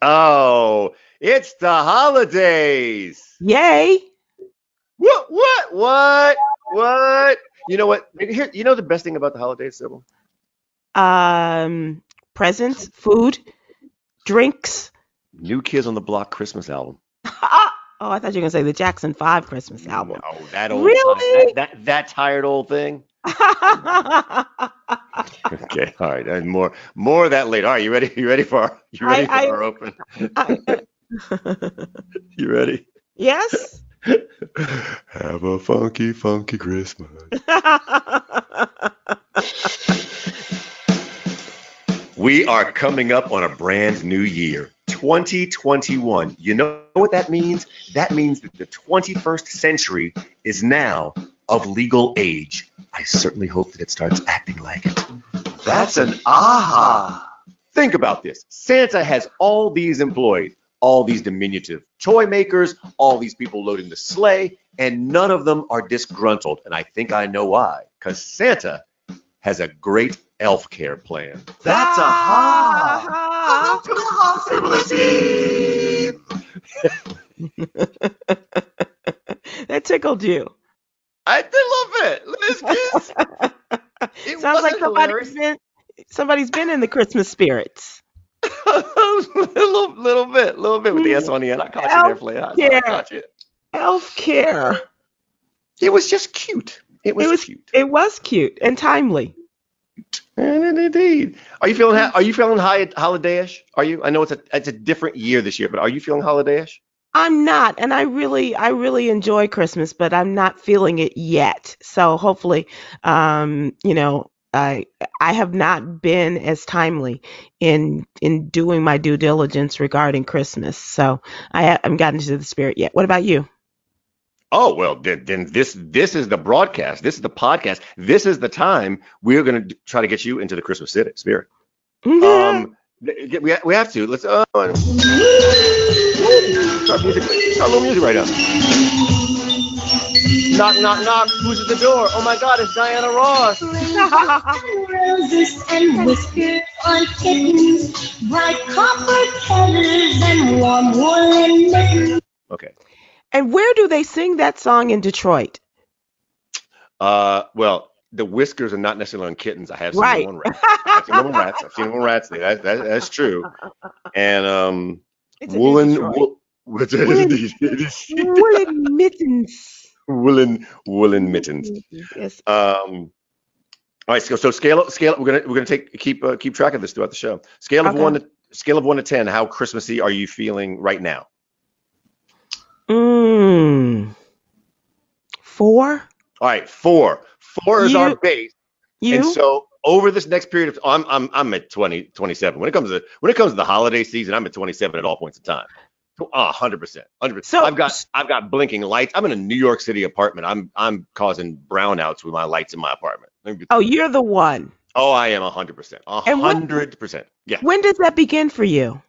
Oh, it's the holidays. Yay! What? What? What? What? You know what? Here, you know the best thing about the holidays, Sybil? Um, presents, food, drinks. New Kids on the Block Christmas album. oh, I thought you were gonna say the Jackson Five Christmas album. Oh, that old Really? that, that that tired old thing. Okay, all right, and more more of that later. All right, you ready? You ready for you ready I- for our open? I- You ready? yes. Have a funky, funky Christmas. We are coming up on a brand new year, 2021. You know what that means? That means that the 21st century is now of legal age. I certainly hope that it starts acting like it. That's an aha. Think about this Santa has all these employees, all these diminutive toy makers, all these people loading the sleigh, and none of them are disgruntled. And I think I know why. Because Santa has a great elf care plan. That's a ha. Welcome to the hospital that tickled you. I did love it. Liz Kiss. It Sounds like wasn't somebody's hilarious. been somebody's been in the Christmas spirits. A little, little bit, little bit with the S on the end. I caught you there, Flay. I, I caught you. Elf care. It was just cute. It was, It was cute. it was cute and timely. And indeed. Are you feeling? Are you feeling high holidayish? Are you? I know it's a it's a different year this year, but are you feeling holidayish? I'm not, and I really, I really enjoy Christmas, but I'm not feeling it yet. So hopefully, um, you know, I I have not been as timely in in doing my due diligence regarding Christmas. So I haven't gotten to the spirit yet. What about you? Oh well, then, then this this is the broadcast. This is the podcast. This is the time we're going to try to get you into the Christmas city spirit. Um, we, we have to. Let's uh, start music. Start a little music right now. Knock, knock, knock. Who's at the door? Oh my God, it's Diana Ross. roses and whiskers on kittens, bright copper kettles and warm woolen mittens. Okay. and where do they sing that song in Detroit? Uh, well, the whiskers are not necessarily on kittens. I have seen Right. them on rats. I've seen them on rats. I've seen them on rats. That, that, that's true. And um, It's woolen, Detroit. wool, which is Woolen- indeed, Woolen mittens. woolen, woolen mittens. Yes. Um, all right, so, so scale scale. We're gonna we're gonna take keep uh, keep track of this throughout the show. Scale of Okay. one to scale of one to ten. How Christmassy are you feeling right now? Mm. Four. All right, four. Four is our base, You. and so over this next period of I'm I'm I'm at 20 27. When it comes to when it comes to the holiday season, I'm at 27 at all points in time. Percent, hundred percent. So- I've got I've got blinking lights. I'm in a New York City apartment. I'm I'm causing brownouts with my lights in my apartment. oh, you're the one. Oh, I am a hundred percent, a And hundred percent. Yeah. When does that begin for you?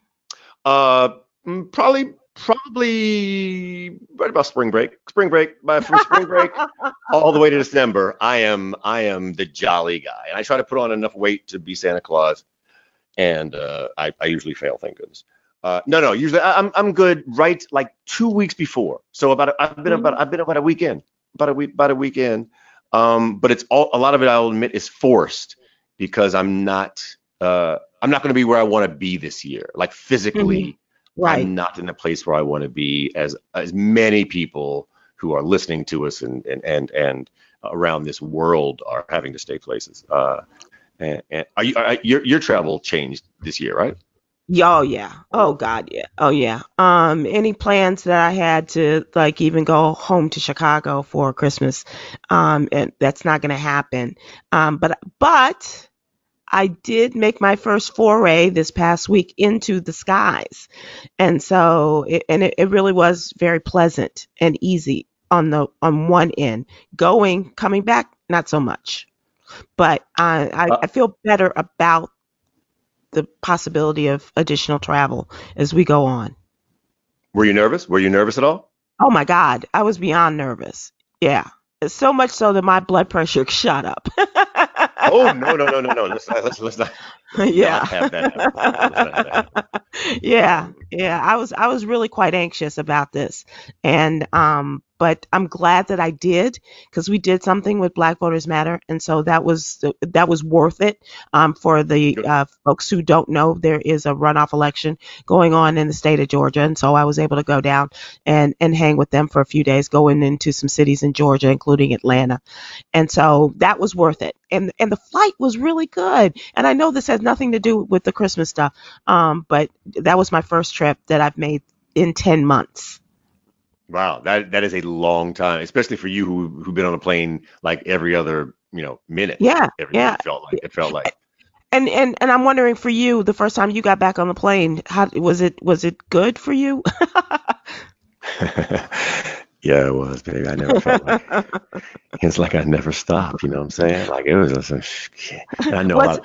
Uh, mm, probably, probably right about spring break. Spring break, by from spring break all the way to December. I am, I am the jolly guy, and I try to put on enough weight to be Santa Claus, and uh, I, I usually fail. Thank goodness. Uh, no, no, usually I, I'm, I'm good. Right, like two weeks before. So about, a, I've been about, I've been about a weekend, about a week, about a weekend. Um, but it's all a lot of it. I'll admit is forced because I'm not, uh, I'm not going to be where I want to be this year. Like physically, Right. I'm not in a place where I want to be as as many people who are listening to us and and and, and around this world are having to stay places. Uh, and, and are you are, your your travel changed this year, right? Oh yeah. Oh God, yeah. Oh yeah. Um, any plans that I had to like even go home to Chicago for Christmas, um, and that's not gonna happen. Um, but but I did make my first foray this past week into the skies, and so it, and it, it really was very pleasant and easy on the on one end. Going coming back, not so much, but I I, Uh, I feel better about the possibility of additional travel as we go on. Were you nervous? Were you nervous at all? Oh my God, I was beyond nervous. Yeah, so much so that my blood pressure shot up. Oh no no no no no! Let's not, let's let's not, yeah. not have that. Let's not have that happen. yeah, yeah. I was I was really quite anxious about this, and um, but I'm glad that I did because we did something with Black Voters Matter, and so that was that was worth it. Um, for the uh, folks who don't know, there is a runoff election going on in the state of Georgia, and so I was able to go down and and hang with them for a few days, going into some cities in Georgia, including Atlanta, and so that was worth it. And and the flight was really good. And I know this has nothing to do with the Christmas stuff, um, but that was my first trip that I've made in ten months. Wow, that that is a long time, especially for you who who've been on a plane like every other you know minute. Yeah, Every yeah. it felt like it felt like. And and and I'm wondering for you, the first time you got back on the plane, how was it? Was it good for you? yeah, it was, baby. I never felt like it's like I never stopped. You know what I'm saying? Like it was just. And I know a lot.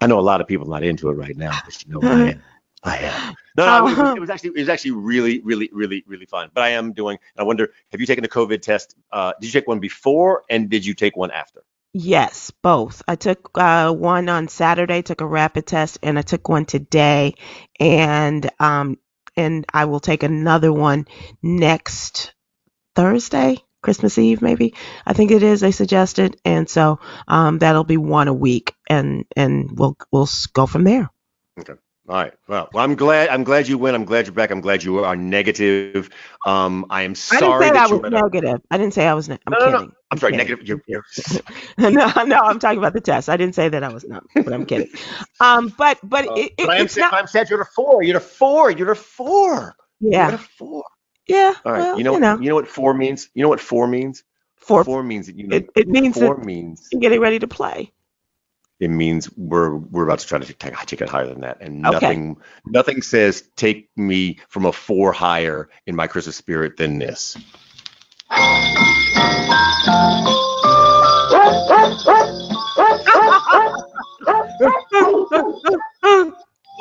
I know a lot of people not into it right now, but you know I am. I am. No, no, it, was, it was actually it was actually really, really, really, really fun. But I am doing. I wonder, have you taken a COVID test? Uh, did you take one before, and did you take one after? Yes, both. I took uh, one on Saturday, took a rapid test, and I took one today, and um, and I will take another one next Thursday, Christmas Eve, maybe. I think it is. They suggested, and so um, that'll be one a week, and and we'll we'll go from there. All right. Well, well, I'm glad. I'm glad you went. I'm glad you're back. I'm glad you are negative. Um, I am sorry. I didn't say that I was up- negative. I didn't say I was. Ne- I'm No, no, no. kidding. I'm sorry, kidding. negative. You're, you're, no, no, I'm talking about the test. I didn't say that I was not, but I'm kidding. Um, but but uh, it, it, but I am it's sad. not. I'm sad. You're a four. You're a four. You're a four. You're Yeah, a four. yeah. All right. well, you know. you know, You know what four means? You know what four means? Four. four means that you know. it, it means four means you're getting ready to play. It means we're we're about to try to take, take it higher than that, and Okay. nothing nothing says take me from a four higher in my Christmas spirit than this.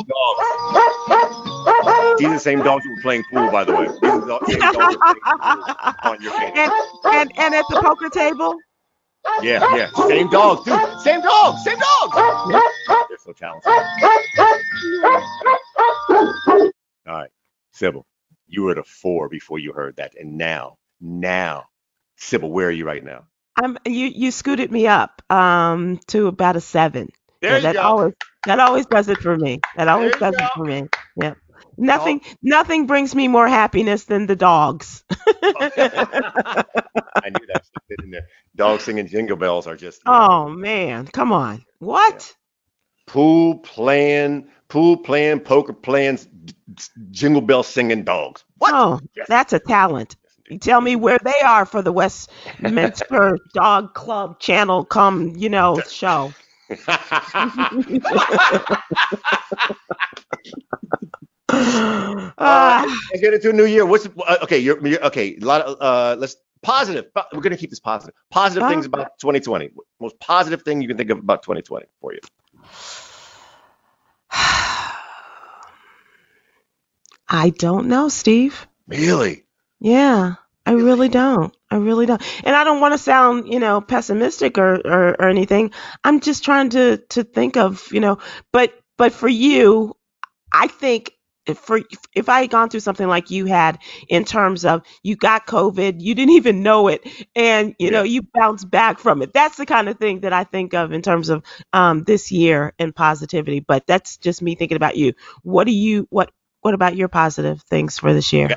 Dogs. These are the same dogs who were playing pool, by the way. These are the same dogs who were playing pool on your game. and, and and at the poker table. Yeah, yeah. Same dog, dude. Same dog. Same dog. They're so talented. All right, Sybil, you were at a four before you heard that, and now, now, Sybil, where are you right now? I'm you you scooted me up um to about a seven. There Yeah, you that go. always that always does it for me. That always does it for me. Yeah. Nothing nothing brings me more happiness than the dogs. I knew that. shit in there. Dogs singing jingle bells are just oh man, come on. What? pool playing, pool playing, poker playing, jingle bell singing dogs. What? Oh, Yes. that's a talent. You tell me where they are for the Westminster Dog Club channel come, you know, show. Ah, Let's get into a new year. What's uh, okay? You're, you're okay. A lot of uh, let's positive. po- We're gonna keep this positive. Positive things about 2020. Most positive thing you can think of about 2020 for you. I don't know, Steve. Really? Yeah, I really don't. I really don't. And I don't want to sound, you know, pessimistic or, or or anything. I'm just trying to to think of, you know, but but for you, I think if for if I had gone through something like you had in terms of you got COVID, you didn't even know it, and you know you bounced back from it. That's the kind of thing that I think of in terms of um, this year and positivity. But that's just me thinking about you. What do you what what about your positive things for this year? Yeah.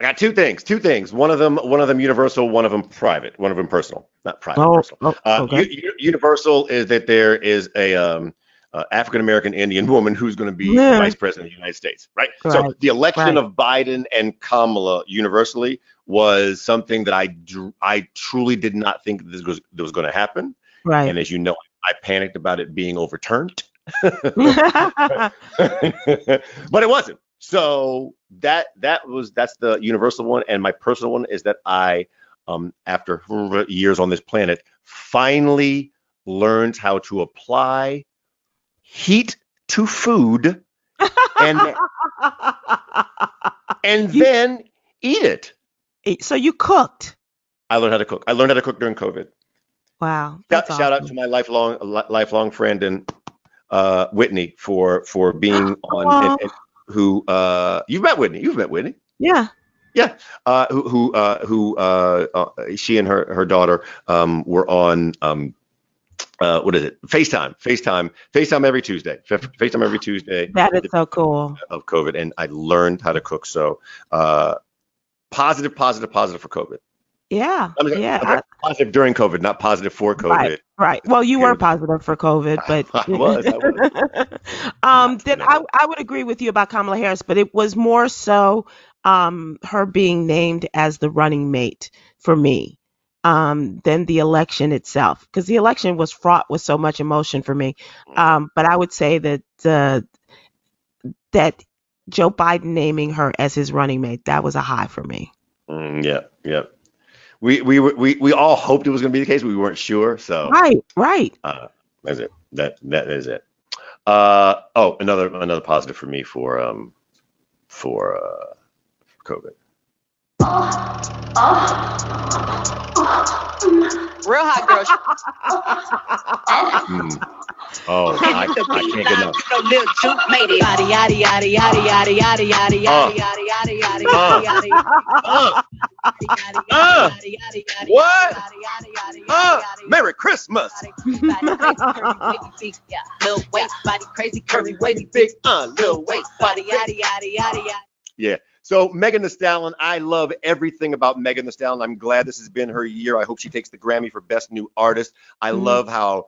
I got two things. Two things. One of them, one of them universal. One of them private. One of them personal. Not private. Oh, personal. oh, Uh, okay. u- u- universal is that there is a um, uh, African American Indian woman who's going to be Yeah. vice president of the United States, right? So the election right. of Biden and Kamala universally was something that I I truly did not think this was that was going to happen. Right. And as you know, I I panicked about it being overturned. but it wasn't. So that that was that's the universal one, and my personal one is that I, um, after years on this planet, finally learned how to apply heat to food, and and You- then eat it. so you cooked. I learned how to cook. I learned how to cook during COVID. Wow. Shout, That's shout out to my lifelong lifelong friend and uh, Whitney for for being on. And- and who uh, you've met Whitney? You've met Whitney. Yeah. Yeah, uh, who who uh, who uh, uh, she and her her daughter um, were on um, uh, what is it? FaceTime, FaceTime, FaceTime every Tuesday, FaceTime every Tuesday That is so cool. of COVID, and I learned how to cook. So uh, positive, positive, positive for COVID. Yeah. I mean, yeah. I'm positive during COVID, not positive for COVID. Right. Right. Well, you were positive for COVID, but I was, I was. um, then I. I would agree with you about Kamala Harris, but it was more so um, her being named as the running mate for me um, than the election itself, because the election was fraught with so much emotion for me. Um, but I would say that uh, that Joe Biden naming her as his running mate that was a high for me. Mm, yeah, yeah. We we we we all hoped it was going to be the case. We weren't sure, so Right. Right. uh, that's it. That that is it. Uh, oh, another another positive for me for um for uh COVID. Real hot girl. Mm. Oh, I, I can't get enough. No little juke made it. Yada yada yada yada yada yada yada Uh. yada yada yada Uh. yada yada Uh, yada Uh. What? uh, yada Merry Christmas. Yeah, little waist, body crazy, curvy, wavy, big, Uh, little waist, body, yada yada yada yada. So Megan Thee Stallion, I love everything about Megan Thee Stallion. I'm glad this has been her year. I hope she takes the Grammy for Best New Artist. I Mhm. love how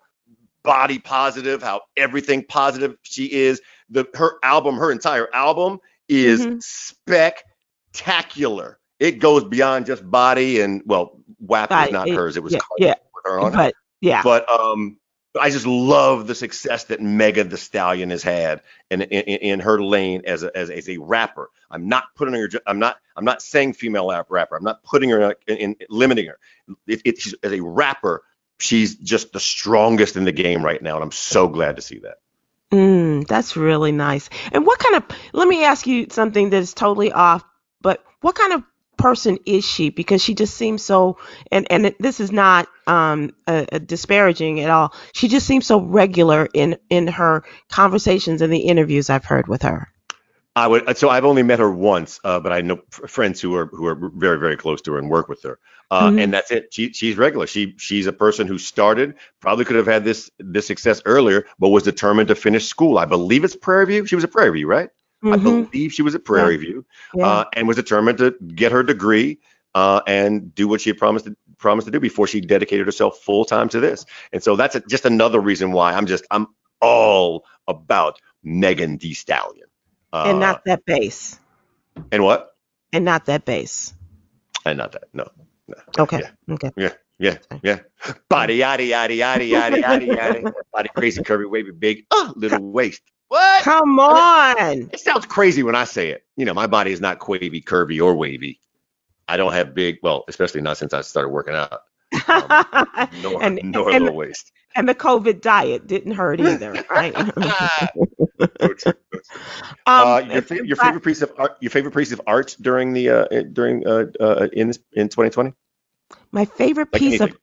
body positive, how everything positive she is. The her album, her entire album is Mhm. spectacular. It goes beyond just body and well, WAP is not it- hers. It was yeah, yeah. her on it. But yeah. But um, I just love the success that Megan Thee Stallion has had in in, in her lane as a, as, as a rapper. I'm not putting her. I'm not. I'm not saying female rap, rapper. I'm not putting her in, in limiting her. It, it, she's, as a rapper, she's just the strongest in the game right now, and I'm so glad to see that. Mm, that's really nice. And what kind of, let me ask you something that's totally off, but what kind of person is she? Because she just seems so, and, and this is not um, uh, uh, disparaging at all. She just seems so regular in, in her conversations and the interviews I've heard with her. I would. So I've only met her once, uh, but I know friends who are who are very very close to her and work with her, uh, Mhm. and that's it. She she's regular. She she's a person who started probably could have had this this success earlier, but was determined to finish school. I believe it's Prairie View. She was at Prairie View, right? I Mhm, believe she was at Prairie View, yeah. uh, and was determined to get her degree uh, and do what she had promised to promised to do before she dedicated herself full time to this. And so that's a, just another reason why I'm just I'm all about Megan Thee Stallion. Uh, and not that bass. and what? And not that bass. And not that. No. Okay. Okay. Yeah. Yeah. Yeah. Body yada yada yada yada yada yada. Body crazy, curvy, wavy, big, uh, little waist. What? Come on. It sounds crazy when I say it. You know, my body is not quavy, curvy, or wavy. I don't have big, well, especially not since I started working out. Nor, and, nor and, little waist. and the COVID diet didn't hurt either, right? So true, so true. Um, uh, your, fa- your favorite piece of art, your favorite piece of art during the uh, during uh, uh, in in 2020, My favorite like piece of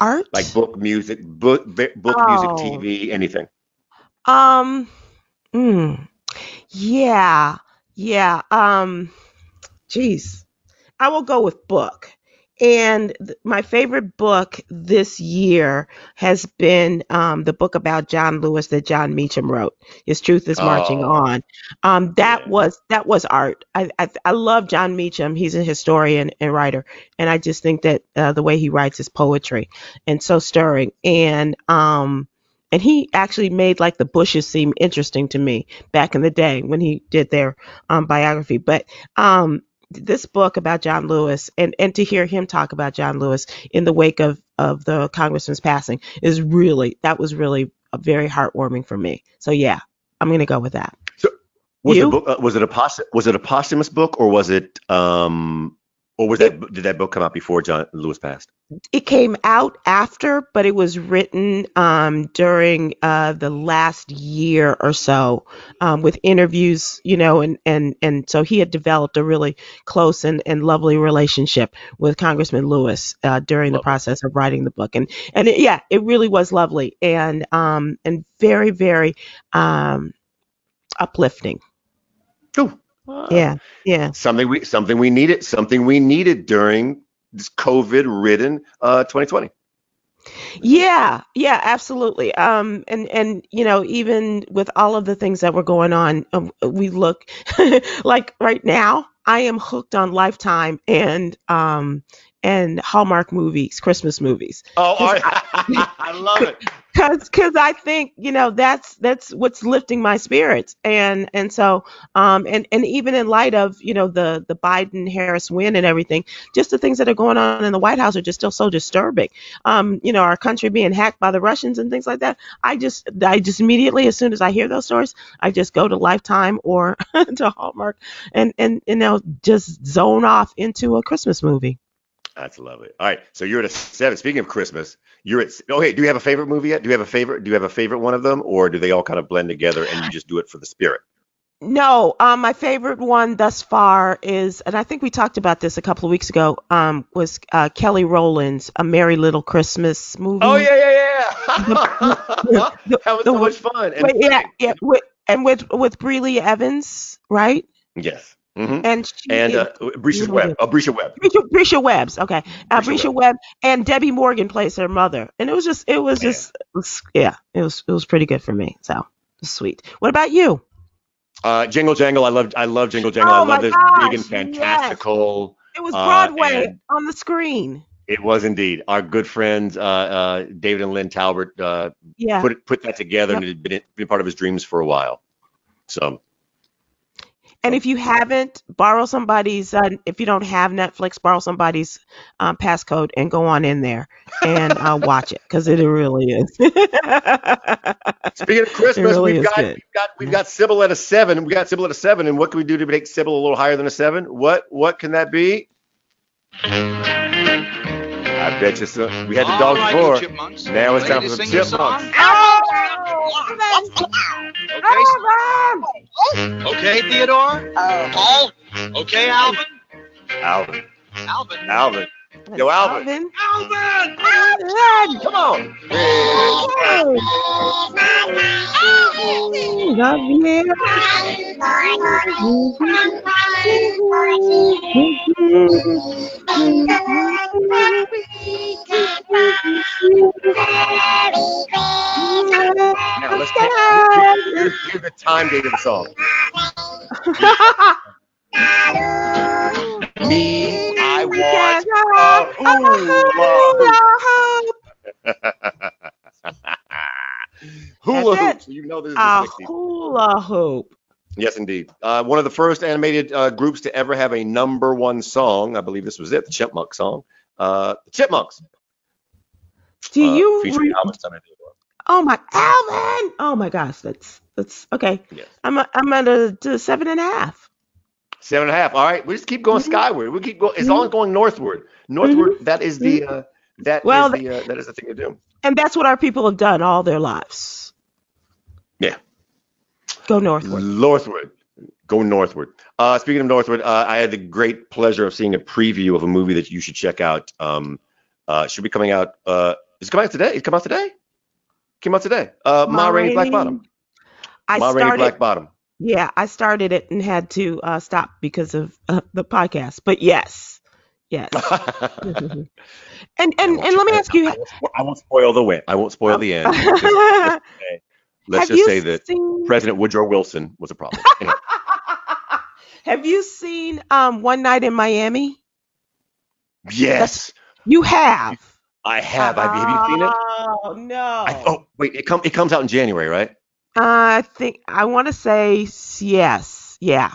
art? like book, music, book, book, Oh. music, TV, anything. Um, mm, yeah, yeah. Um, geez, I will go with book. And th- my favorite book this year has been um, the book about John Lewis that Jon Meacham wrote. His Truth is Marching Oh. On. Um, that Yeah. was that was art. I, I I love Jon Meacham. He's a historian and writer, and I just think that uh, the way he writes his poetry and so stirring. And um, and he actually made like the Bushes seem interesting to me back in the day when he did their um, biography. But um, this book about John Lewis and and to hear him talk about John Lewis in the wake of of the congressman's passing is really that was really a very heartwarming for me. So yeah, I'm gonna go with that. Was You? the book uh, was it a pos- was it a posthumous book or was it um or was that did that book come out before John Lewis passed? It came out after, but it was written um, during uh, the last year or so um, with interviews, you know, and, and, and so he had developed a really close and, and lovely relationship with Congressman Lewis uh, during the process of writing the book. And, and it, yeah, it really was lovely and, um, and very, very um, uplifting. Ooh. Yeah, yeah. Something we something we needed something we needed during this COVID ridden uh 2020. Yeah, yeah, absolutely. Um, and and you know, even with all of the things that were going on, um, we look like right now. I am hooked on Lifetime and um and Hallmark movies, Christmas movies, Oh, I, I love it. because because I think you know that's that's what's lifting my spirits, and and so um and and even in light of you know the the Biden Harris win and everything, just the things that are going on in the White House are just still so disturbing. Um, you know, our country being hacked by the Russians and things like that. I just I just immediately as soon as I hear those stories, I just go to Lifetime or to Hallmark and and you know just zone off into a Christmas movie. That's lovely. All right, so you're at a seven. Speaking of Christmas, you're at. Okay, do you have a favorite movie yet? Do you have a favorite? Do you have a favorite one of them, or do they all kind of blend together and you just do it for the spirit? No, um, my favorite one thus far is, and I think we talked about this a couple of weeks ago, um, was uh, Kelly Rowland's A Merry Little Christmas movie. Oh yeah, yeah, yeah. that was the- so much fun. And, Wait, yeah, yeah, with, and with with Brely Evans, right? Yes. Hmm And she And uh, Bresha Webb. Oh, Bresha Webb. Bresha, Bresha Webb's okay. Uh, Bresha Bresha Webb. Webb and Debbi Morgan plays her mother, and it was just, it was just, it was, yeah, it was, it was pretty good for me. So sweet. What about you? Uh, Jingle Jangle. I love. I love Jingle Jangle. Oh I love this gosh, big and fantastical. It was Uh, Broadway and- on the screen. It was indeed. Our good friends, uh, uh, David and Lynn Talbert, uh, Yeah. put it, put that together, Yep. and it had been, been part of his dreams for a while. So And if you haven't, borrow somebody's. Uh, if you don't have Netflix, borrow somebody's um, passcode and go on in there and uh, watch it because it really is. Speaking of Christmas, really we've is got we've got we've got Sybil at a seven. We got Sybil at a seven, and what can we do to make Sybil a little higher than a seven? What what can that be? I bet you so. We had the oh, dogs right, before. you chipmunks. Now it's time for to some sing your chipmunks. song? Okay. Okay, Theodore. Okay. Okay, Alvin. Alvin, Alvin. Alvin, Yo, Alvin. Alvin. Alvin. Alvin. come on. Love you. Now let's take, here- here's, here's the time date of the song. Me, I want hula That's hoop. You know this is A hula hoop. Yes, indeed. Uh, one of the first animated uh, groups to ever have a number one song. I believe this was it, the Chipmunk song. Uh, the Chipmunks. Do uh, you? featuring re- Alvin Son and Theodore. oh my, Alvin! Oh my gosh, that's that's okay. Yes. I'm a, I'm at a, to seven and a half. Seven and a half. All right, we just keep going Mhm. skyward. We keep going. It's all going northward. Northward. that is the. Uh, that Mm-hmm. Well, is the. Uh, that is the thing to do. And that's what our people have done all their lives. Yeah. Go northward. Northward. Go northward. Uh, speaking of northward, uh, I had the great pleasure of seeing a preview of a movie that you should check out. Um, uh, should be coming out. Uh, is it coming out today? It come out today? Came out today. Uh, Ma Rainey Black Bottom. I Ma Rainey started. Black Bottom. Yeah, I started it and had to uh, stop because of uh, the podcast. But yes, yes. and and and let me ask you. I won't, spo- I won't spoil the win. I won't spoil the end. Let's just, let's say, let's just say that seen, President Woodrow Wilson was a problem. Anyway, have you seen um, One Night in Miami? yes, You have. I have. I, have you seen it? Oh no. I, oh wait, it come it comes out in January, right? I think I want to say yes. Yeah.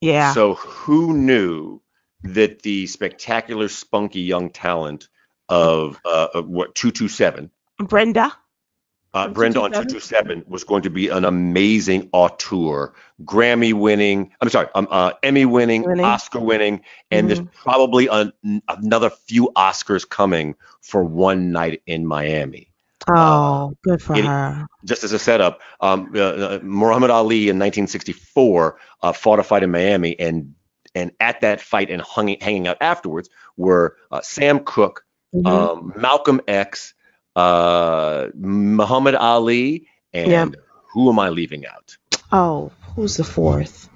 Yeah. So who knew that the spectacular, spunky young talent of, uh, of what 227, Brenda. uh, Brenda on 227? 227 was going to be an amazing auteur, Grammy winning, I'm sorry, um, uh, Emmy winning, Winning. Oscar winning, and there's Mhm. probably an, another few Oscars coming for one night in Miami. Oh, good for it- her. just as a setup, um, uh, uh, Muhammad Ali in 1964 uh, fought a fight in Miami, and and at that fight and hung, hanging out afterwards were uh, Sam Cooke, Mhm. um, Malcolm X, uh, Muhammad Ali, and Yeah. who am I leaving out? oh, who's the fourth?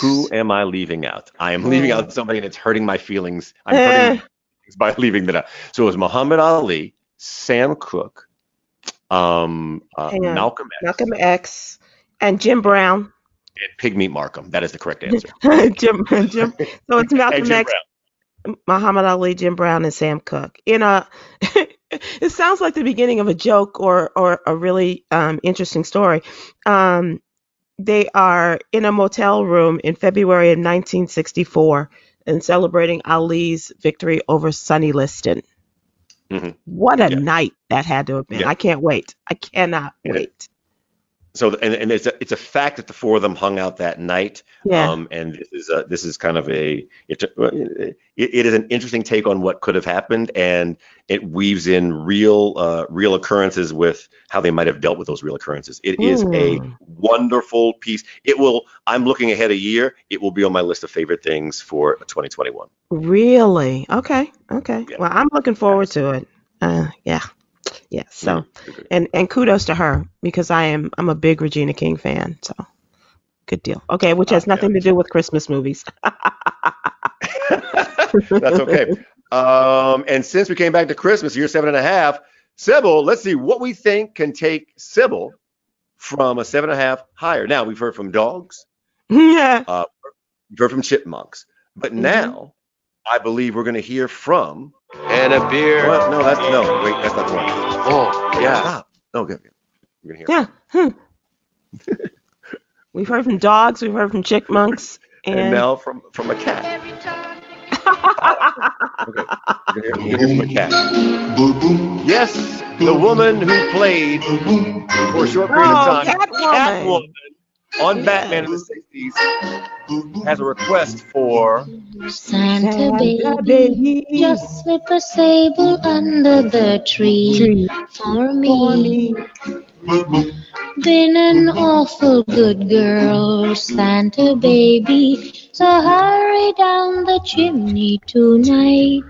Who am I leaving out? I am leaving out somebody, and it's hurting my feelings. I'm Eh. hurting my feelings by leaving that out. So it was Muhammad Ali, Sam Cooke, um, uh, Malcolm X, Malcolm X and Jim Brown. and Pigmeat Markham. That is the correct answer. Jim, Jim. So it's Malcolm X, Brown. Muhammad Ali, Jim Brown, and Sam Cooke. In a, it sounds like the beginning of a joke or or a really um, interesting story. Um, they are in a motel room in February of 1964 and celebrating Ali's victory over Sonny Liston. Mhm. What a Yeah. night that had to have been! Yeah. I can't wait. I cannot Yeah. wait. So, and, and it's a, it's a fact that the four of them hung out that night. Yeah. Um, and this is a, this is kind of a it's it, it is an interesting take on what could have happened, and it weaves in real uh, real occurrences with how they might have dealt with those real occurrences. It is a Mm. wonderful piece. It will. I'm looking ahead a year. It will be on my list of favorite things for 2021. Really? Okay. Okay. Yeah. Well, I'm looking forward to it. Uh, yeah. Yeah. So, and and kudos to her because I am I'm a big Regina King fan. So, good deal. Okay, which has nothing to do with Christmas movies. That's okay. Um, and since we came back to Christmas, year seven and a half, Sybil, let's see what we think can take Sybil from a seven and a half higher. Now we've heard from dogs, yeah. we've heard from chipmunks, but Mhm. now I believe we're going to hear from. And a beer. Well, no, that's no. Wait, that's not the one. Oh, yeah. Stop. No, good. good. We're going to hear. Yeah. Hmm. we've heard from dogs. We've heard from chickmunks. And, And, now from from a cat. Okay, we're going to hear from a cat. Yes, the woman who played for a short period of time, oh, Catwoman. Catwoman on Batman in the 60s, has a request for. Santa Santa baby, baby, just slip a sable under the tree for me. Been an awful good girl, Santa baby. So hurry down the chimney tonight.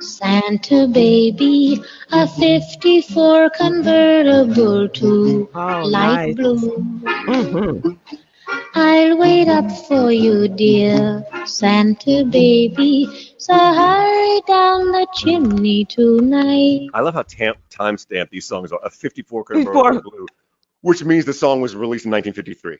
Santa baby, a 54 convertible to Oh, light nice. blue. Mhm. I'll wait up for you, dear Santa baby. So hurry down the chimney tonight. I love how tam- time stamped these songs are. A 54 54. convertible blue, which means the song was released in 1953.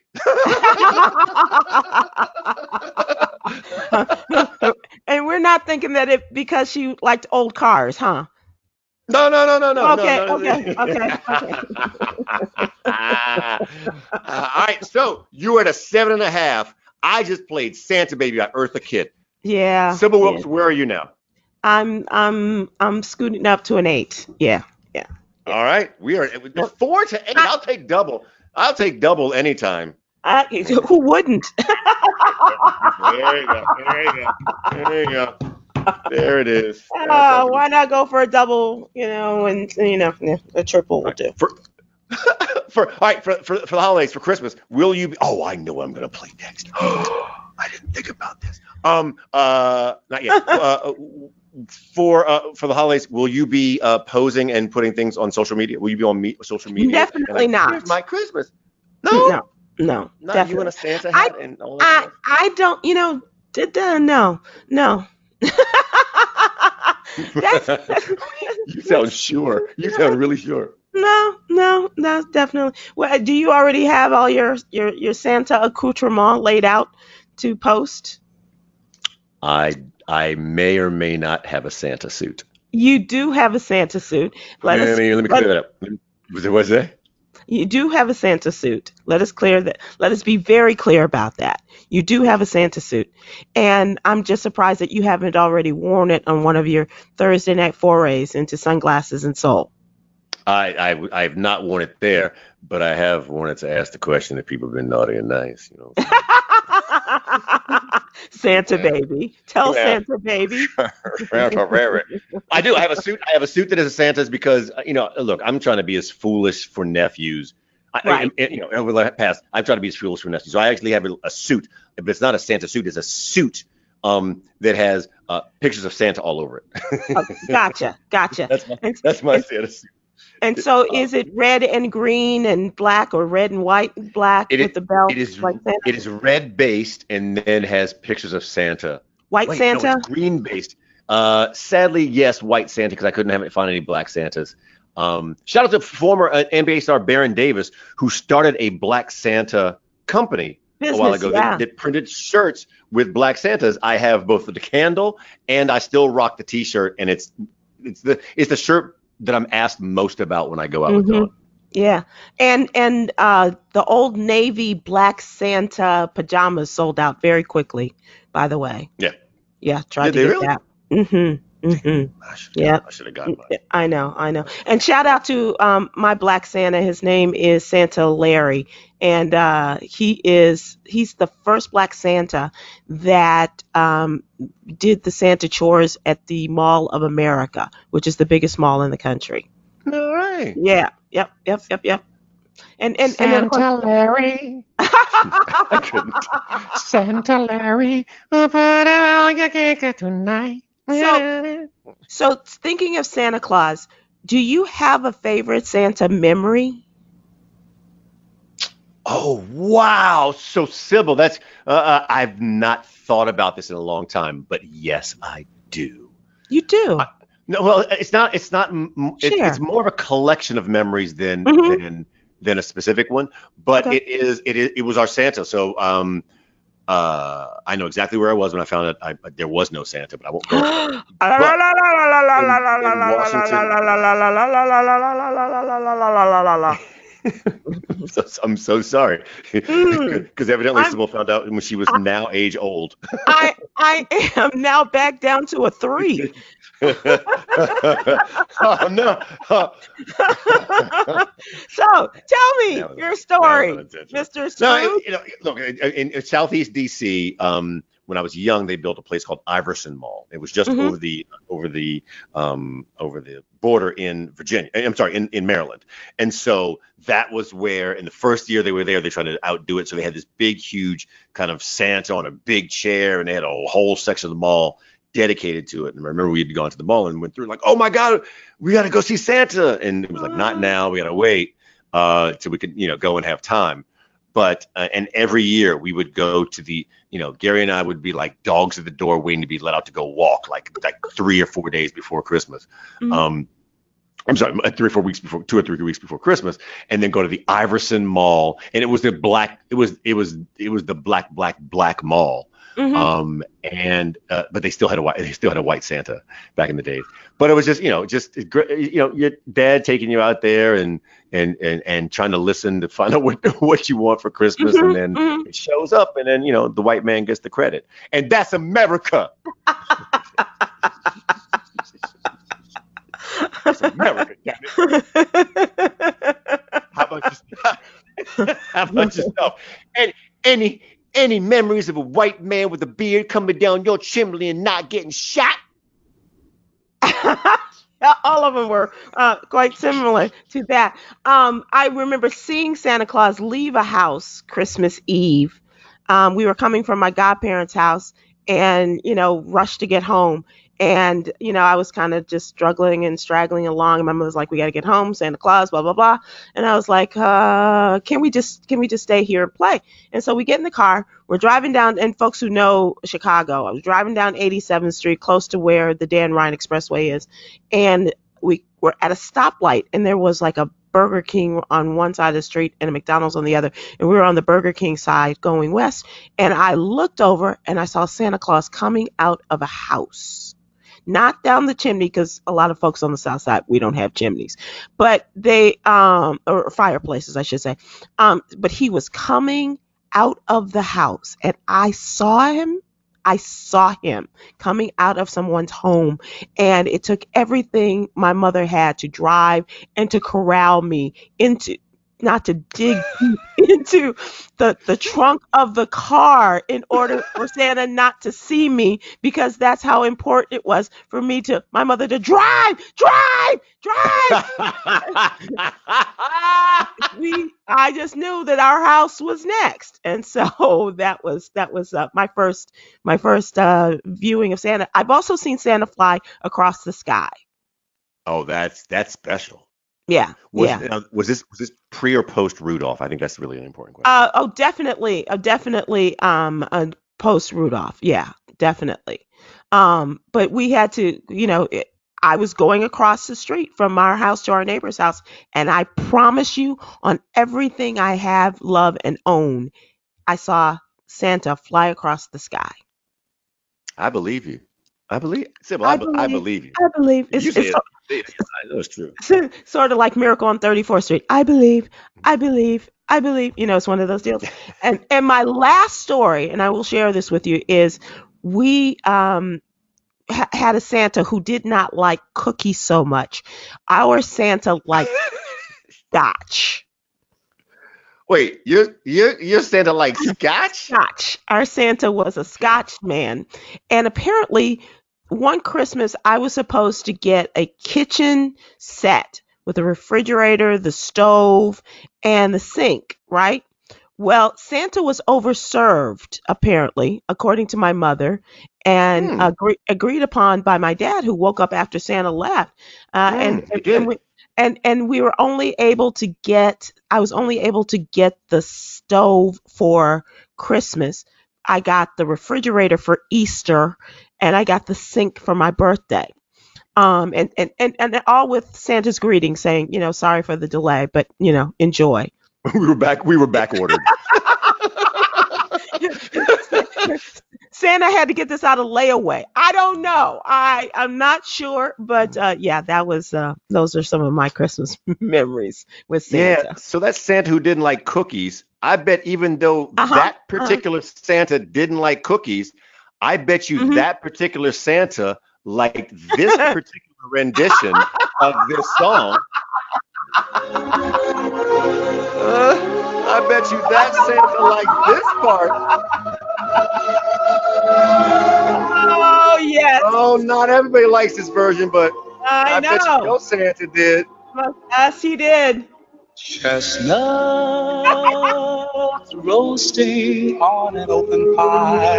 and we're not thinking that it because she liked old cars, huh? No, no, no, no, no. Okay, no, no. okay, okay, Uh, all right, so you were at a seven and a half. I just played Santa Baby by Eartha Kitt. Yeah. Sybil yeah. Wilkes, where are you now? I'm I'm I'm scooting up to an eight. Yeah. Yeah. All right, we are four to eight. I'll take double. I'll take double anytime. I, who wouldn't? There you go. There you go. There you go. There it is. Uh, why not go for a double? You know, and you know, a triple will do. For, for all right for, for for the holidays for Christmas, will you be? Oh, I know I'm gonna play next. I didn't think about this. Um, uh, not yet. uh, for uh, for the holidays, will you be uh, posing and putting things on social media? Will you be on me- social media? Definitely like, not. Here's my Christmas. No, No, no, not definitely. you in a Santa I- hat and all that. I. I don't. You know, d- d- no, no. That's, you sound sure. You sound really sure. no, no, no, definitely. Well, do you already have all your your your Santa accoutrement laid out to post? I I may or may not have a Santa suit. You do have a Santa suit. Let let us me let me let- clear that up. Let Was it what's that? You do have a Santa suit. Let us clear that. Let us be very clear about that. You do have a Santa suit, and I'm just surprised that you haven't already worn it on one of your Thursday night forays into sunglasses and soul. I, I I have not worn it there, but I have worn it to ask the question if people have been naughty and nice. You know. Santa baby, tell Yeah. Santa baby. I do. I have a suit. I have a suit that is a Santa's because uh, you know. Look, I'm trying to be as foolish for nephews. I, I- Right. I- you know, over the past, I've tried to be as foolish for nephews. So I actually have a, a suit, but it's not a Santa suit. It's a suit um, that has uh, pictures of Santa all over it. Oh, gotcha, gotcha. that's my that's my Santa suit. And so, is it red and green and black, or red and white and black It with is. the belt It is. like Santa? It is red based and then has pictures of Santa. White Wait, no, Santa. it's green based. Uh, sadly, yes, white Santa because I couldn't have, find any black Santas. Um, shout out to former uh, NBA star Baron Davis who started a Black Santa company a while ago yeah. that, that printed shirts with Black Santas. I have both the candle and I still rock the T-shirt, and it's it's the it's the shirt that I'm asked most about when I go out with Mhm. Dawn. Yeah, and and uh, the old navy black Santa pajamas sold out very quickly. By the way. Yeah. Yeah, tried Did to get really? that. Mm-hmm. Mm-hmm. I should Yeah. I should have gotten mine. I know, I know. And shout out to um, my black Santa. His name is Santa Larry, and uh, he is he's the first black Santa that um, did the Santa chores at the Mall of America, which is the biggest mall in the country. All right. Yeah. Yep. Yep. Yep. Yep. And and and course- Santa Larry, I couldn't. Santa Larry, I'll put out your cake tonight. So- So, thinking of Santa Claus, do you have a favorite Santa memory? Oh wow! So Sybil, that's uh, uh, I've not thought about this in a long time, but yes, I do. You do. I- No, well, it's not. It's not. m- m- It, Share. it's more of a collection of memories than Mhm. than than a specific one. But Okay. it is. It is. It was our Santa. So um, uh, I know exactly where I was when I found out I, there was no Santa, but I won't go. I'm so, I'm so sorry because evidently I'm- Sybil found out when she was now age old. I I am now back down to a three. Oh no! so tell me your story. Mr. No, Scrooge. you know, look in, in Southeast DC. Um, when I was young, they built a place called Iverson Mall. It was just Mhm. over the over the um, over the border in Virginia. I'm sorry, in, in Maryland. And so that was where, in the first year they were there, they tried to outdo it. So they had this big, huge kind of Santa on a big chair, and they had a whole section of the mall dedicated to it. And I remember we'd gone to the mall and went through like, oh my god, we got to go see Santa, and it was like, not now, we got to wait uh, till we could, you know, go and have time. But uh, and every year we would go to the, you know, Gary and I would be like dogs at the door waiting to be let out to go walk, like like three or four days before Christmas. Mhm. Um, I'm sorry, three or four weeks before, two or three weeks before Christmas, and then go to the Iverson Mall, and it was the black, it was it was it was the black black black mall, Mhm. um, and uh, but they still had a white they still had a white Santa back in the days. But it was just you know just you know your dad taking you out there and and and and trying to listen to find out what what you want for Christmas, Mhm, and then mhm. it shows up, and then you know the white man gets the credit, and that's America. It's America, damn it. How about yourself? How about yourself? And any any memories of a white man with a beard coming down your chimney and not getting shot? All of them were uh, quite similar to that. Um, I remember seeing Santa Claus leave a house Christmas Eve. Um, we were coming from my godparents' house and, you know, rushed to get home. And, you know, I was kind of just struggling and straggling along. And my mother was like, we got to get home, Santa Claus, blah, blah, blah. And I was like, uh, can we just, can we just stay here and play? And so we get in the car, we're driving down, and folks who know Chicago, I was driving down 87th Street, close to where the Dan Ryan Expressway is. And we were at a stoplight, and there was like a Burger King on one side of the street and a McDonald's on the other. And we were on the Burger King side going west. And I looked over and I saw Santa Claus coming out of a house. Not down the chimney because a lot of folks on the south side we don't have chimneys, but they um or fireplaces I should say. Um, but he was coming out of the house, and I saw him. I saw him coming out of someone's home, and it took everything my mother had to drive and to corral me into not to dig into the the trunk of the car in order for Santa not to see me because that's how important it was for me to my mother to drive, drive, drive. we I just knew that our house was next, and so that was that was uh, my first my first uh, viewing of Santa. I've also seen Santa fly across the sky. oh, that's that's special. Yeah, Was, yeah. now, was this was this pre or post Rudolph? I think that's really an important question. Uh, oh, definitely, uh, definitely. Um, uh, post Rudolph, yeah, definitely. Um, but we had to, you know, it, I was going across the street from our house to our neighbor's house, and I promise you, on everything I have, love, and own, I saw Santa fly across the sky. I believe you. I believe. Sybil, I I, be- I believe- believe you. I believe it's, it's it. It- it's true. sort of like Miracle on 34th Street. I believe, I believe, I believe. You know, it's one of those deals. And and my last story, and I will share this with you, is we um ha- had a Santa who did not like cookies so much. Our Santa liked scotch. Wait, you're you're you're Santa like Scotch? Scotch. Our Santa was a Scotch man. And apparently, one Christmas, I was supposed to get a kitchen set with a refrigerator, the stove, and the sink, right? Well, Santa was overserved, apparently, according to my mother, and Hmm. agree- agreed upon by my dad, who woke up after Santa left. Uh, Hmm, and, and, and we, and and we were only able to get I was only able to get the stove for Christmas. I got the refrigerator for Easter and I got the sink for my birthday. Um and and and, and all with Santa's greeting saying, you know, sorry for the delay, but you know, enjoy. we were back. We were back ordered. Santa had to get this out of layaway. I don't know. I I'm not sure, but uh, yeah, that was uh, those are some of my Christmas memories with Santa. Yeah. So that's Santa who didn't like cookies. I bet even though Uh-huh, that particular Santa didn't like cookies, I bet you Mhm. that particular Santa liked this particular rendition of this song. Uh, I bet you that Santa liked this part. Oh yes, Oh, not everybody likes this version, but I, I, bet you know. your Santa did. Yes, he did. Chestnuts roasting on an open fire.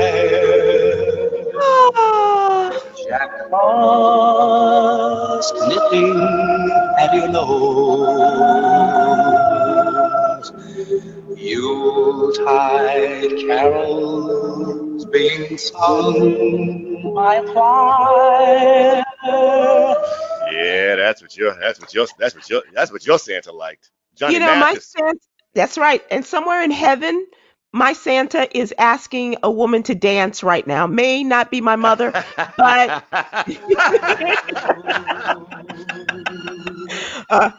Ah, Jack Frost nipping at your nose. Yuletide carols being sung by a choir. Yeah, that's what your that's what your that's what your that's what your Santa liked. Johnny you know, my Santa. That's right. And somewhere in heaven, my Santa is asking a woman to dance right now. May not be my mother, but uh,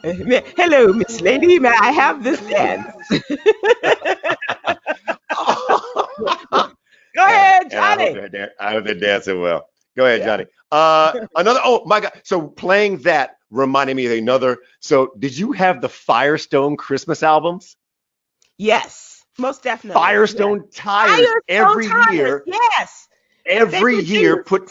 hello, Miss Lady. May I have this dance? Go ahead, And I hope Johnny. I hope they're dancing well. Go ahead, Johnny. Uh, another. Oh my God! So playing that reminded me of another. So did you have the Firestone Christmas albums? Yes, most definitely. Firestone tires Firestone every tires, year. Yes. Every year put.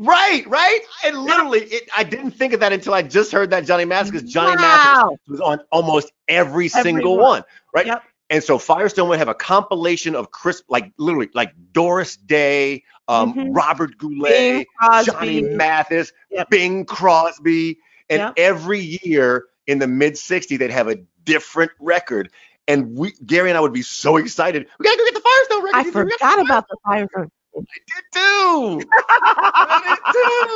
Right, right. And literally, it, I didn't think of that until I just heard that Johnny Mathis because Johnny Mathis Wow. was on almost every, Every single one. one, right? Yep. And so Firestone would have a compilation of crisp, like literally, like Doris Day, um, Mhm. Robert Goulet, Johnny Mathis, Yep. Bing Crosby, and Yep. every year in the mid '60s they'd have a different record. And we, Gary and I would be so excited. We gotta go get the Firestone record. I forgot about the Firestone. I did too. I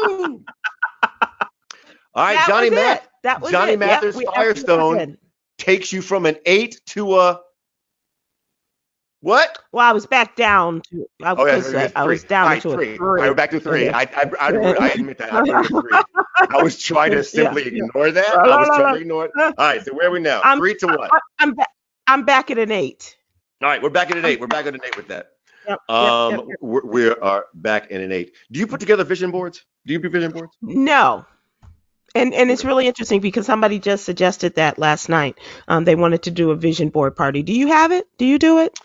did too. All right, That Johnny it. That was Johnny it. Yep, Mathis, we- everything was good. Firestone. takes you from an eight to a. Eight to a. Eight to a. What? Well, I was back down to. I, Oh, yeah, was, three. I was down right, to three. a All right, three. we're back to three. I, I, I, I admit that. I, three. I was trying to simply Yeah. ignore that. I was trying to ignore it. All right, so where are we now? I'm- three to what? I'm back. I'm back at an eight. All right, we're back at an eight. We're back at an eight with that. Yep, Um, yep, yep. We're, we are back in an eight. Do you put together vision boards? Do you do vision boards? No. And and it's really interesting because somebody just suggested that last night. Um, they wanted to do a vision board party. Do you have it? Do you do it?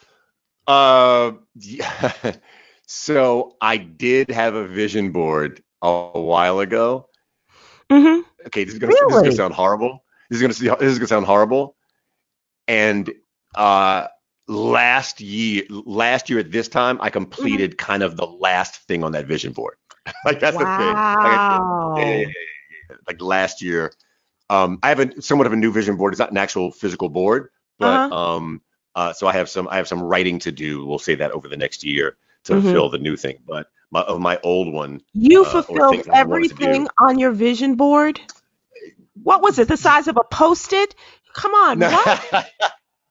Uh, yeah. so I did have a vision board a while ago. Mm-hmm. Okay, this is gonna, this is gonna sound horrible. This is gonna this is gonna sound horrible. And uh, last year, last year at this time, I completed Mm-hmm. kind of the last thing on that vision board. like that's the thing. Like, Wow. like last year, um, I have a somewhat of a new vision board. It's not an actual physical board, but Uh-huh. um, uh, so I have some I have some writing to do. We'll say that over the next year to Mhm. fill the new thing. But my of my old one, You uh, fulfilled things I wanted to do. everything on your vision board. What was it? The size of a post-it? Come on. no, What?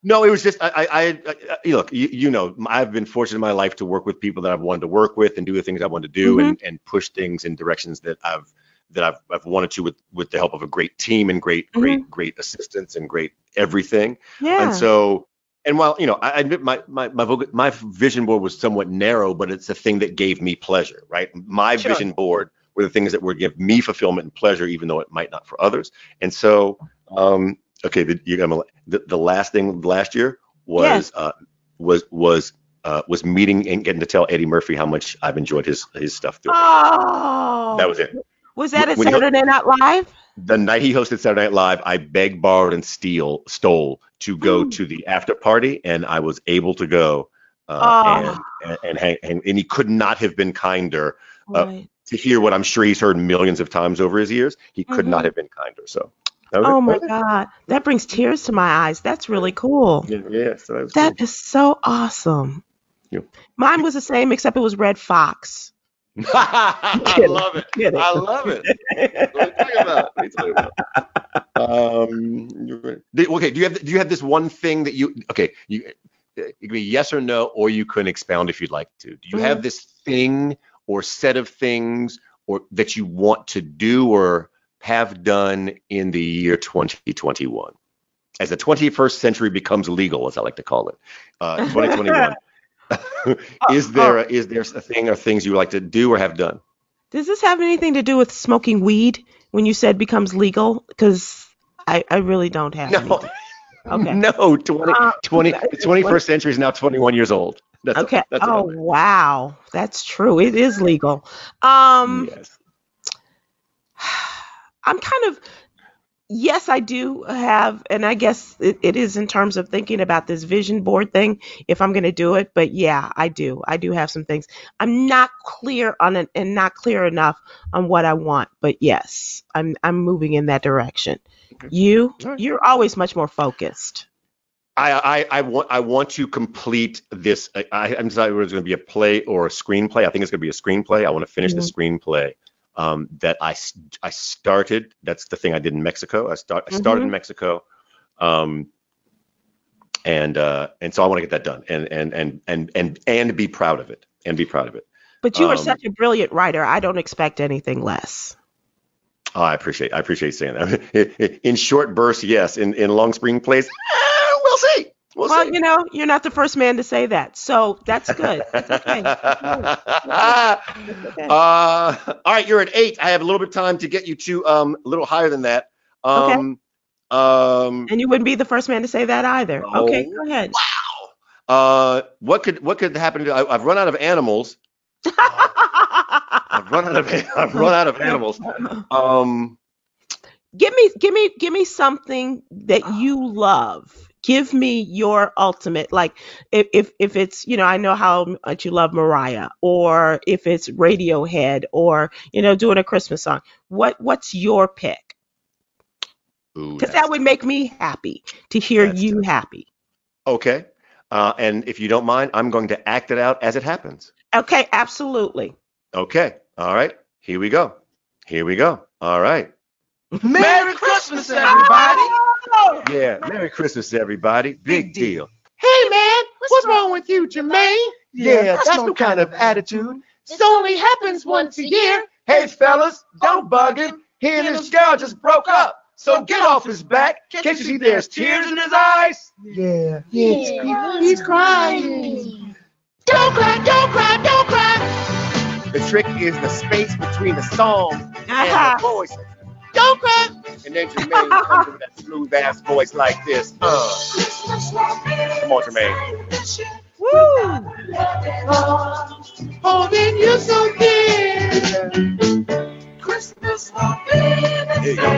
No, it was just I, I, I, look. You, you know, I've been fortunate in my life to work with people that I've wanted to work with and do the things I wanted to do Mm-hmm. and, and push things in directions that I've that I've, I've wanted to with with the help of a great team and great great great assistance and great everything. Mm-hmm. Yeah. And so, and while you know, I admit my my my voc- my vision board was somewhat narrow, but it's a thing that gave me pleasure, right? My Sure. vision board were the things that would give me fulfillment and pleasure, even though it might not for others. And so, um, okay, the, you got the, the last thing last year was uh, was was uh, was meeting and getting to tell Eddie Murphy how much I've enjoyed his his stuff. Through. oh. that was it. Was that When you- Saturday Night Live? the night he hosted Saturday Night Live, I begged, borrowed, and steal stole to go Mm. to the after party, and I was able to go. Uh, Oh. and, and, and hang and and he could not have been kinder uh, Right. to hear what I'm sure he's heard millions of times over his years. He could Mhm. not have been kinder. So. That Oh my That was it. God. That brings tears to my eyes. That's really cool. Yeah, yeah. So that was That cool. is so awesome. Yeah. Mine was the same, except it was Redd Foxx. I love it. Kidding. I love it. What are you talking about? What are you talking about? Um, okay. Do you have do you have this one thing that you okay? You it could be yes or no, or you can expound if you'd like to. Do you have this thing or set of things or that you want to do or have done in the year 2021? As the 21st century becomes legal, as I like to call it, uh, 2021. is there a, is there a thing or things you like to do or have done? Does this have anything to do with smoking weed when you said becomes legal? Because I, I really don't have No. Okay. No, 20, Uh, 20, the 21st century is now 21 years old. That's Okay. That's oh wow, that's true. It is legal. Um, yes. I'm kind of yes, I do have, and I guess it, it is in terms of thinking about this vision board thing. If I'm going to do it, but yeah, I do. I do have some things. I'm not clear on it, and not clear enough on what I want. But yes, I'm I'm moving in that direction. You All right. you're always much more focused. I, I, I want I want to complete this. I, I, I'm sorry, whether it's going to be a play or a screenplay. I think it's going to be a screenplay. I want to finish the mm-hmm. screenplay um, that I started. That's the thing I did in Mexico. I start I started in Mexico, um, and uh, and so I want to get that done and and and and and and be proud of it and be proud of it. But you are Um, such a brilliant writer. I don't expect anything less. Oh, I appreciate I appreciate saying that. In short bursts, yes. In in long screenplays, eh, we'll see. We'll, Well, you know, you're not the first man to say that, so that's good. That's okay. okay. uh, all right, you're at eight. I have a little bit of time to get you to um, a little higher than that. Um, um, And you wouldn't be the first man to say that either. Okay, Oh, go ahead. uh, what could what could happen to? I, I've run out of animals. I've run out of I've run out of animals. Um, give me, give me, give me something that you love. Give me your ultimate. Like, if if if it's you know, I know how much you love Mariah, or if it's Radiohead, or you know, doing a Christmas song. What what's your pick? Because that would make me happy to hear That's you happy. okay. Uh, and if you don't mind, I'm going to act it out as it happens. Okay, absolutely. Okay. All right. Here we go. Here we go. All right. Merry Christmas, everybody. Yeah. Merry Christmas, everybody. Big deal. Hey man, What's wrong with you, Jermaine? Yeah, that's no kind of attitude. This only happens once a year. Hey, fellas, don't bug him. He and his girl just broke up. So get off his back. Can't you see there's tears in his eyes? Yeah. Yeah, he's crying. Don't cry, don't cry, don't cry. The trick is the space between the song and the uh-huh. voice. Don't cry. And then Jermaine comes in with that smooth ass voice like this. Uh, come on, Jermaine. Woo! Holding you so dear. Here you go.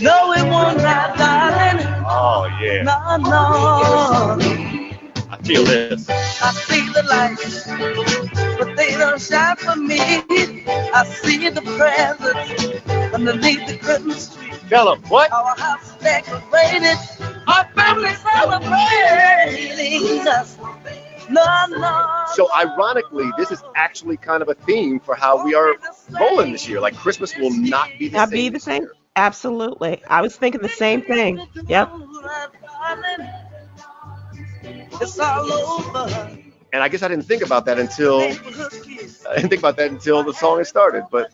No, it won't not, darling. Oh, yeah. No, no. I feel this. I see the lights, but they don't shine for me. I see the presents underneath the Christmas tree. Tell him. What? Our house decorated, our family celebrating us. No, no. So ironically, this is actually kind of a theme for how we are rolling this year. Like Christmas will not be the Not same. be the same. year. Absolutely. I was thinking the same thing. Yep. It's all over. And I guess I didn't think about that until I didn't think about that until the song had started. But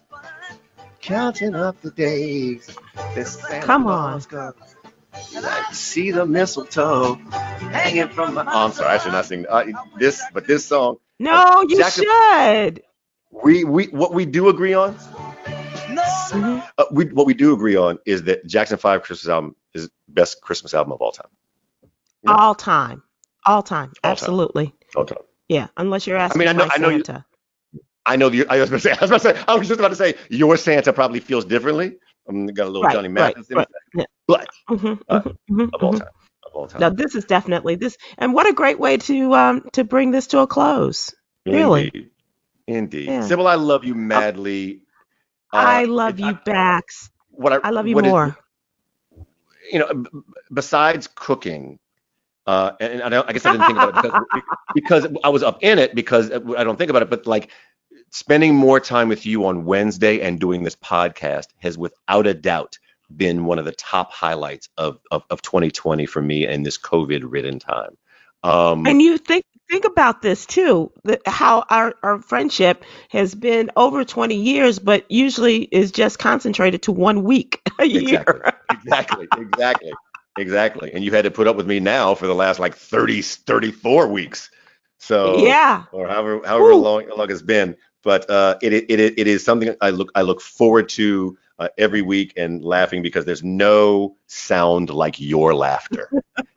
counting up the days, this Santa Come Claus comes. I see the mistletoe hanging from my. Oh, I'm sorry, I should not sing uh, this, but this song No, you Jackson- should. we we what we do agree on. No. Mhm. Uh, we what we do agree on is that Jackson Five Christmas album is best Christmas album of all time. Yeah. All time. All time. All time. Absolutely. All time. Yeah. Unless you're asking mean, I know- I know you- Santa. I know the, I was going to say I was about to say I was just about to say your Santa probably feels differently. Um, got a little Right, Johnny right, Mathis in right. it, Yeah. but Mhm, Uh, mhm, mhm, of all mhm. time, of all time. Now this is definitely this, and what a great way to um to bring this to a close. really? Indeed. Yeah. Sybil, I love you madly. Uh, I love you, Bax. What I, I love you what is- more. you know, b- besides cooking, uh, and I, don't, I guess I didn't think about it because, because I was up in it because I don't think about it, but like spending more time with you on Wednesday and doing this podcast has without a doubt been one of the top highlights of, of, of 2020 for me in this COVID ridden time. Um, And you think think about this too, that how our, our friendship has been over 20 years, but usually is just concentrated to one week a year. exactly, exactly, exactly, exactly. And you had to put up with me now for the last like 30, 34 weeks. So Yeah. or however however Woo. long, long it's been. But uh, it, it it it is something I look I look forward to uh, every week and laughing because there's no sound like your laughter,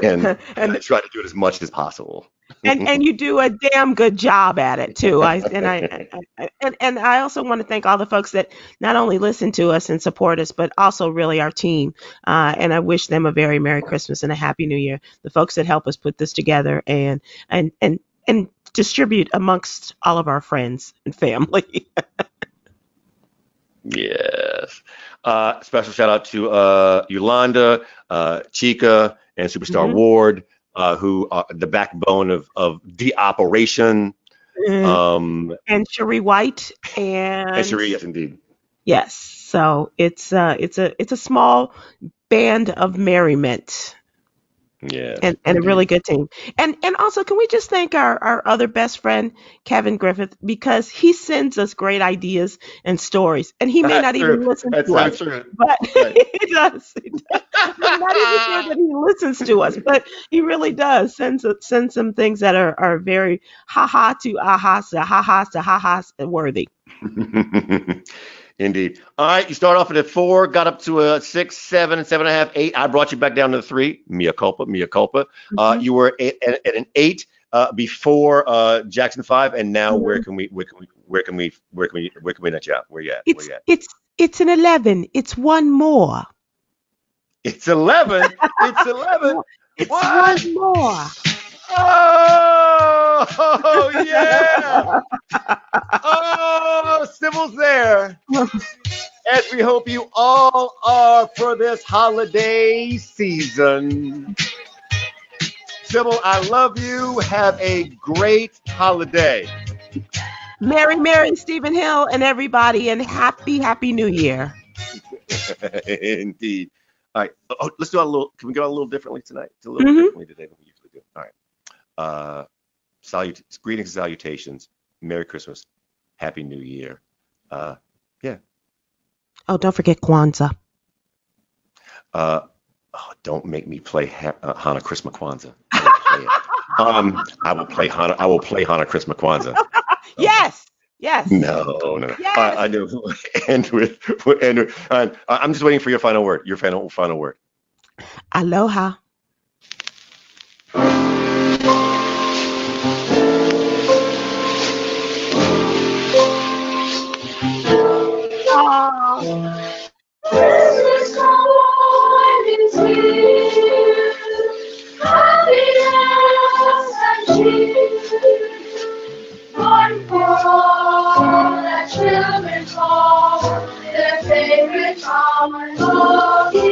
and, and I try to do it as much as possible. and and you do a damn good job at it too. I and I, I, I and, and I also want to thank all the folks that not only listen to us and support us, but also really our team. Uh, and I wish them a very Merry Christmas and a Happy New Year. The folks that help us put this together and and and and distribute amongst all of our friends and family. Yes. Uh, special shout out to uh, Yolanda, uh, Chica, and Superstar Mhm. Ward, uh, who are the backbone of of the operation. Um, and Cherie White and, and Cherie, yes, indeed. yes. So it's uh it's a it's a small band of merriment Yeah. and, and a mm-hmm. really good team. And and also can we just thank our, our other best friend Kevin Griffith because he sends us great ideas and stories and he may not true. even listen That's to us. true. But Right. he does. He does. I'm not even sure that he listens to us, but he really does send send some things that are, are very ha ha to aha ha ha to ha ha worthy. Indeed. All right, you start off at a four, got up to a six, seven, seven and a half, eight. I brought you back down to three. Mea culpa, mea culpa. Uh, Mhm. you were at, at, at an eight uh, before uh, Jackson five, and now where can we, where can we, where can we, where can we, where can we net you out? Where you at? Where It's you at? it's it's an eleven. It's one more. It's eleven. it's eleven. It's What? one more. Oh, yeah. Oh, Sybil's there. As we hope you all are for this holiday season. Sybil, I love you. Have a great holiday. Mary, Mary, Stephen Hill, and everybody, and happy, happy New Year. Indeed. All right. Oh, let's do a little. Can we go a little differently tonight? A little Mhm. differently today than we usually do. All right. Uh, salut- greetings and salutations. Merry Christmas. Happy New Year. Uh, yeah. Oh, don't forget Kwanzaa. Uh, oh, don't make me play ha- uh, Hana Christmas Kwanzaa. I will play um, I will play Hana. I will play Hana Christmas Kwanzaa. Yes. Yes. No, no, no. Yes. I, I do. End with, with, uh, I'm just waiting for your final word. Your final final word. Aloha. Favorite